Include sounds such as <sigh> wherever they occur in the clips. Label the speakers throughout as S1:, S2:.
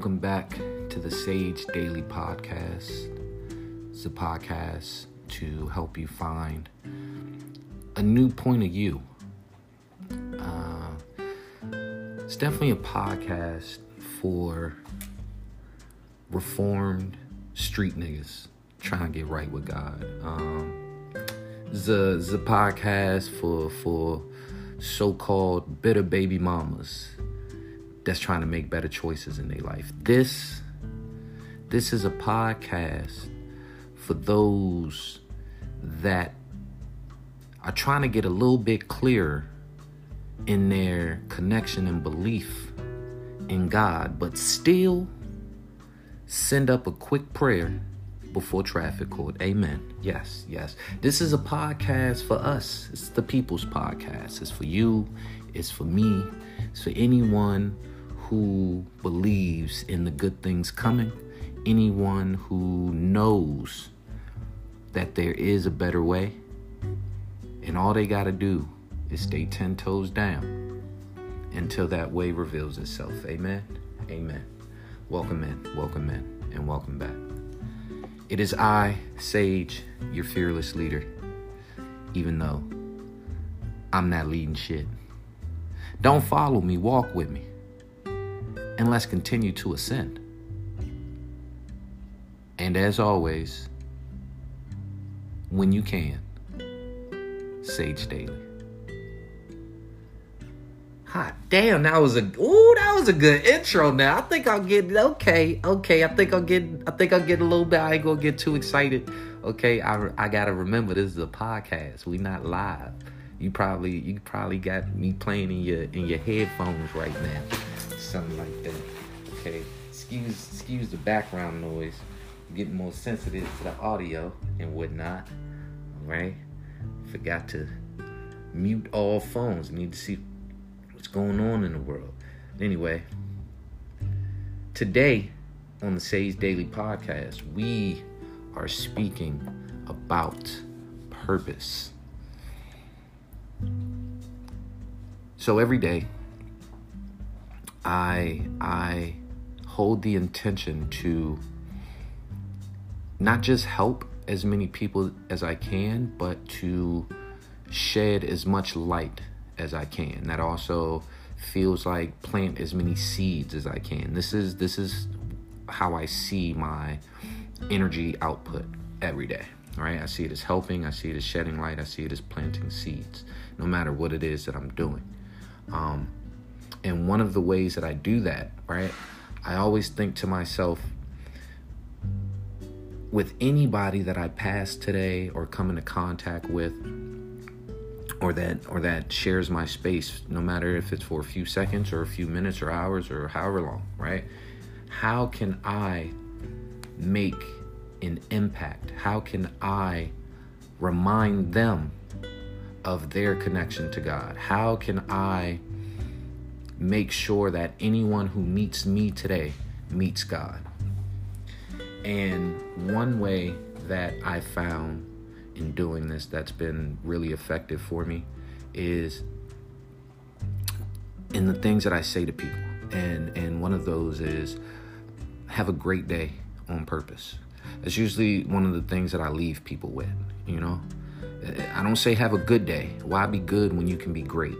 S1: Welcome back to the Sage Daily Podcast. It's a podcast to help you find a new point of view. Uh, it's definitely a podcast for reformed street niggas trying to get right with God. Um, it's a, podcast for for so-called bitter baby mamas that's trying to make better choices in their life. This this is a podcast for those that are trying to get a little bit clearer in their connection and belief in God, but still send up a quick prayer before traffic court. Amen. Yes, yes. This is a podcast for us. It's the people's podcast. It's for you. It's for me. It's for anyone who believes in the good things coming, anyone who knows that there is a better way, and all they got to do is stay 10 toes down until that way reveals itself. Amen. Amen. Welcome in, welcome in, and welcome back. It is I, Sage, your fearless leader, even though I'm not leading shit. Don't follow me, walk with me and let's continue to ascend. And as always, when you can, Sage Daily. Hot damn, that was a ooh, that was a good intro. Now I think I'll get okay, okay. I think I'll get, I think I'll get a little bit. I ain't gonna get too excited. Okay, I I gotta remember this is a podcast. We not live. You probably you probably got me playing in your in your headphones right now something like that. Okay, excuse excuse the background noise. I'm getting more sensitive to the audio and whatnot. All right, forgot to mute all phones. Need to see going on in the world. Anyway, today on the Sage Daily Podcast, we are speaking about purpose. So every day I I hold the intention to not just help as many people as I can, but to shed as much light as I can. That also feels like plant as many seeds as I can. This is this is how I see my energy output every day. Right? I see it as helping, I see it as shedding light, I see it as planting seeds, no matter what it is that I'm doing. Um, and one of the ways that I do that, right, I always think to myself, with anybody that I pass today or come into contact with, or that or that shares my space, no matter if it's for a few seconds or a few minutes or hours or however long, right? How can I make an impact? How can I remind them of their connection to God? How can I make sure that anyone who meets me today meets God. And one way that I found in doing this that's been really effective for me is in the things that I say to people. And and one of those is have a great day on purpose. It's usually one of the things that I leave people with, you know. I don't say have a good day. Why be good when you can be great?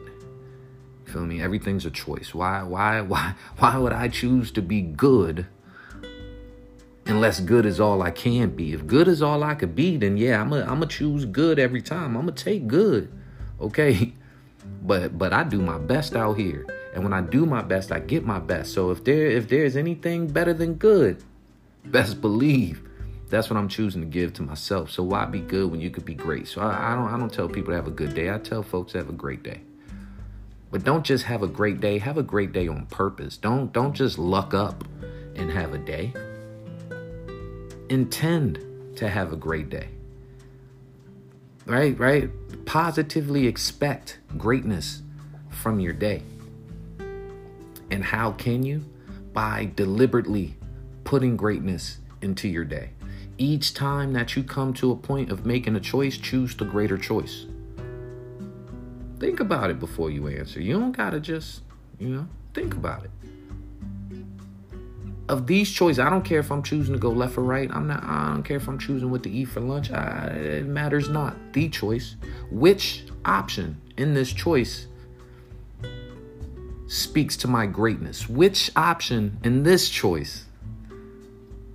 S1: Feel me? Everything's a choice. Why why why why would I choose to be good unless good is all I can be? If good is all I could be, then yeah, I'm gonna choose good every time. I'm gonna take good. Okay? <laughs> But but I do my best out here. And when I do my best, I get my best. So if there if there's anything better than good, best believe that's what I'm choosing to give to myself. So why be good when you could be great? So I, I don't I don't tell people to have a good day. I tell folks to have a great day. But don't just have a great day, have a great day on purpose. Don't don't just luck up and have a day. Intend to have a great day. Right? Right? Positively expect greatness from your day. And how can you? By deliberately putting greatness into your day. Each time that you come to a point of making a choice, choose the greater choice. Think about it before you answer. You don't gotta just, you know, think about it. Of these choices, I don't care if I'm choosing to go left or right. I'm not. I don't care if I'm choosing what to eat for lunch. I, it matters not. The choice, which option in this choice speaks to my greatness? Which option in this choice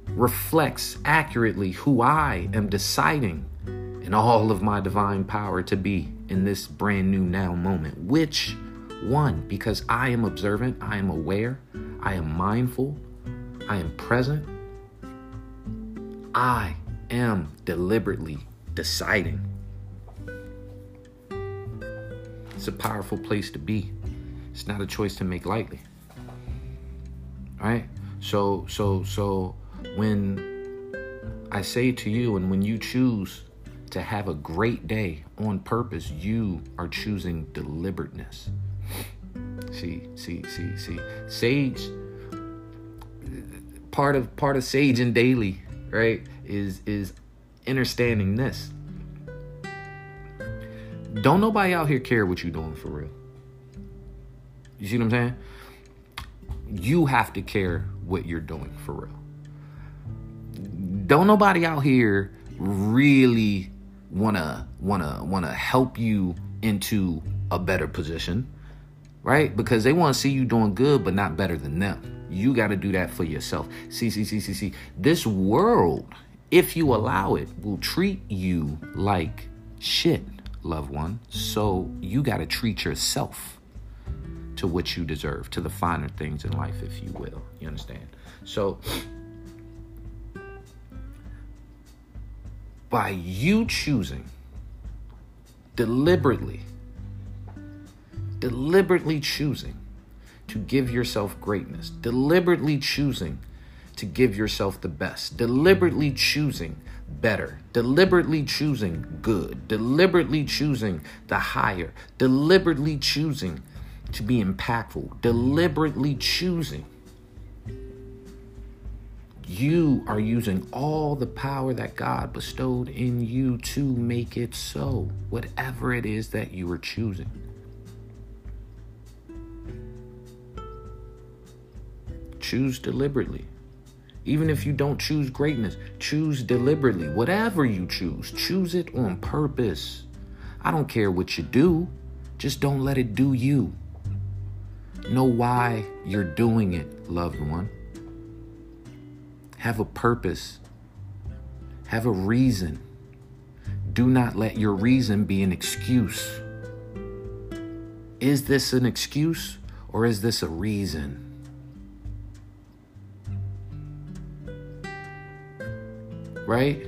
S1: reflects accurately who I am deciding in all of my divine power to be in this brand new now moment? Which one? Because I am observant, I am aware, I am mindful, I am present. I am deliberately deciding. It's a powerful place to be. It's not a choice to make lightly. All right? So so so when I say to you and when you choose to have a great day on purpose, you are choosing deliberateness. See, see, see, see. Sage part of part of sage and daily, right, is is understanding this. Don't nobody out here care what you're doing for real. You see what I'm saying? You have to care what you're doing for real. Don't nobody out here really wanna wanna wanna help you into a better position, right? Because they want to see you doing good, but not better than them. You got to do that for yourself. See, see, see, see, see. This world, if you allow it, will treat you like shit, loved one. So you got to treat yourself to what you deserve, to the finer things in life, if you will. You understand? So, by you choosing deliberately, deliberately choosing to give yourself greatness, deliberately choosing to give yourself the best, deliberately choosing better, deliberately choosing good, deliberately choosing the higher, deliberately choosing to be impactful, deliberately choosing. You are using all the power that God bestowed in you to make it so, whatever it is that you are choosing. Choose deliberately. Even if you don't choose greatness, choose deliberately. Whatever you choose, choose it on purpose. I don't care what you do, just don't let it do you. Know why you're doing it, loved one. Have a purpose, have a reason. Do not let your reason be an excuse. Is this an excuse or is this a reason? Right?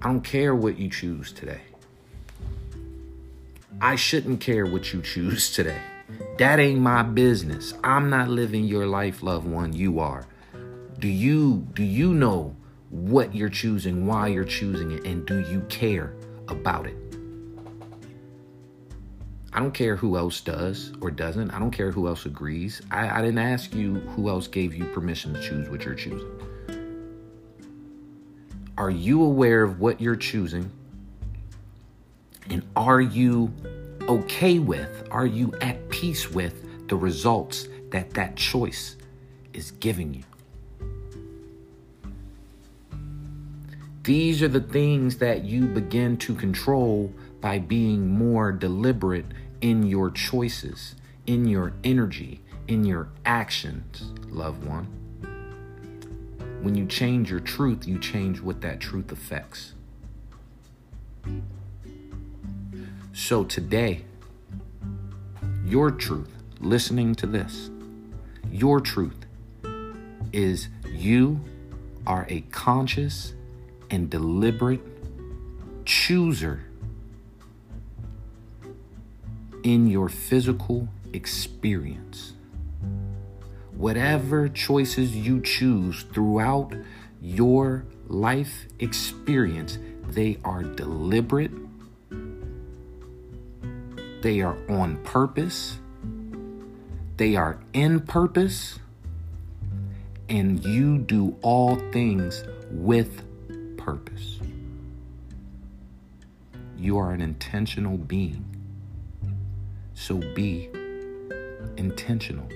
S1: I don't care what you choose today. I shouldn't care what you choose today. That ain't my business. I'm not living your life, loved one. You are. Do you do you know what you're choosing, why you're choosing it, and do you care about it? I don't care who else does or doesn't. I don't care who else agrees. I, I didn't ask you who else gave you permission to choose what you're choosing. Are you aware of what you're choosing? And are you okay with, are you at peace with the results that that choice is giving you? These are the things that you begin to control by being more deliberate in your choices, in your energy, in your actions, loved one. When you change your truth, you change what that truth affects. So today, your truth, listening to this, your truth is you are a conscious and deliberate chooser in your physical experience whatever choices you choose throughout your life experience, they are deliberate, they are on purpose, they are in purpose, and you do all things with purpose. You are an intentional being. So be intentional.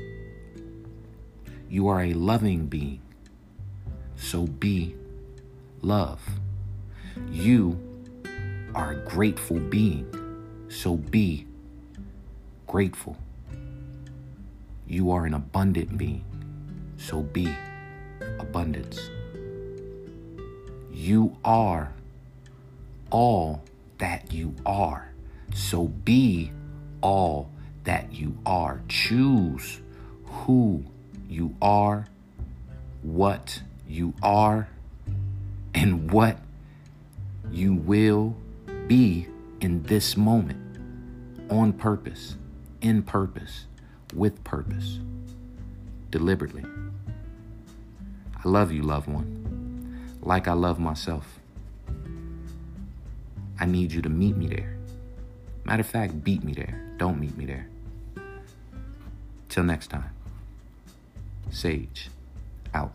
S1: You are a loving being. So be love. You are a grateful being. So be grateful. You are an abundant being. So be abundance. You are all that you are. So be all that you are. Choose who you are, what you are, and what you will be in this moment on purpose, in purpose, with purpose, deliberately. I love you, loved one, like I love myself. I need you to meet me there. Matter of fact, beat me there. Don't meet me there. Till next time. Sage, out.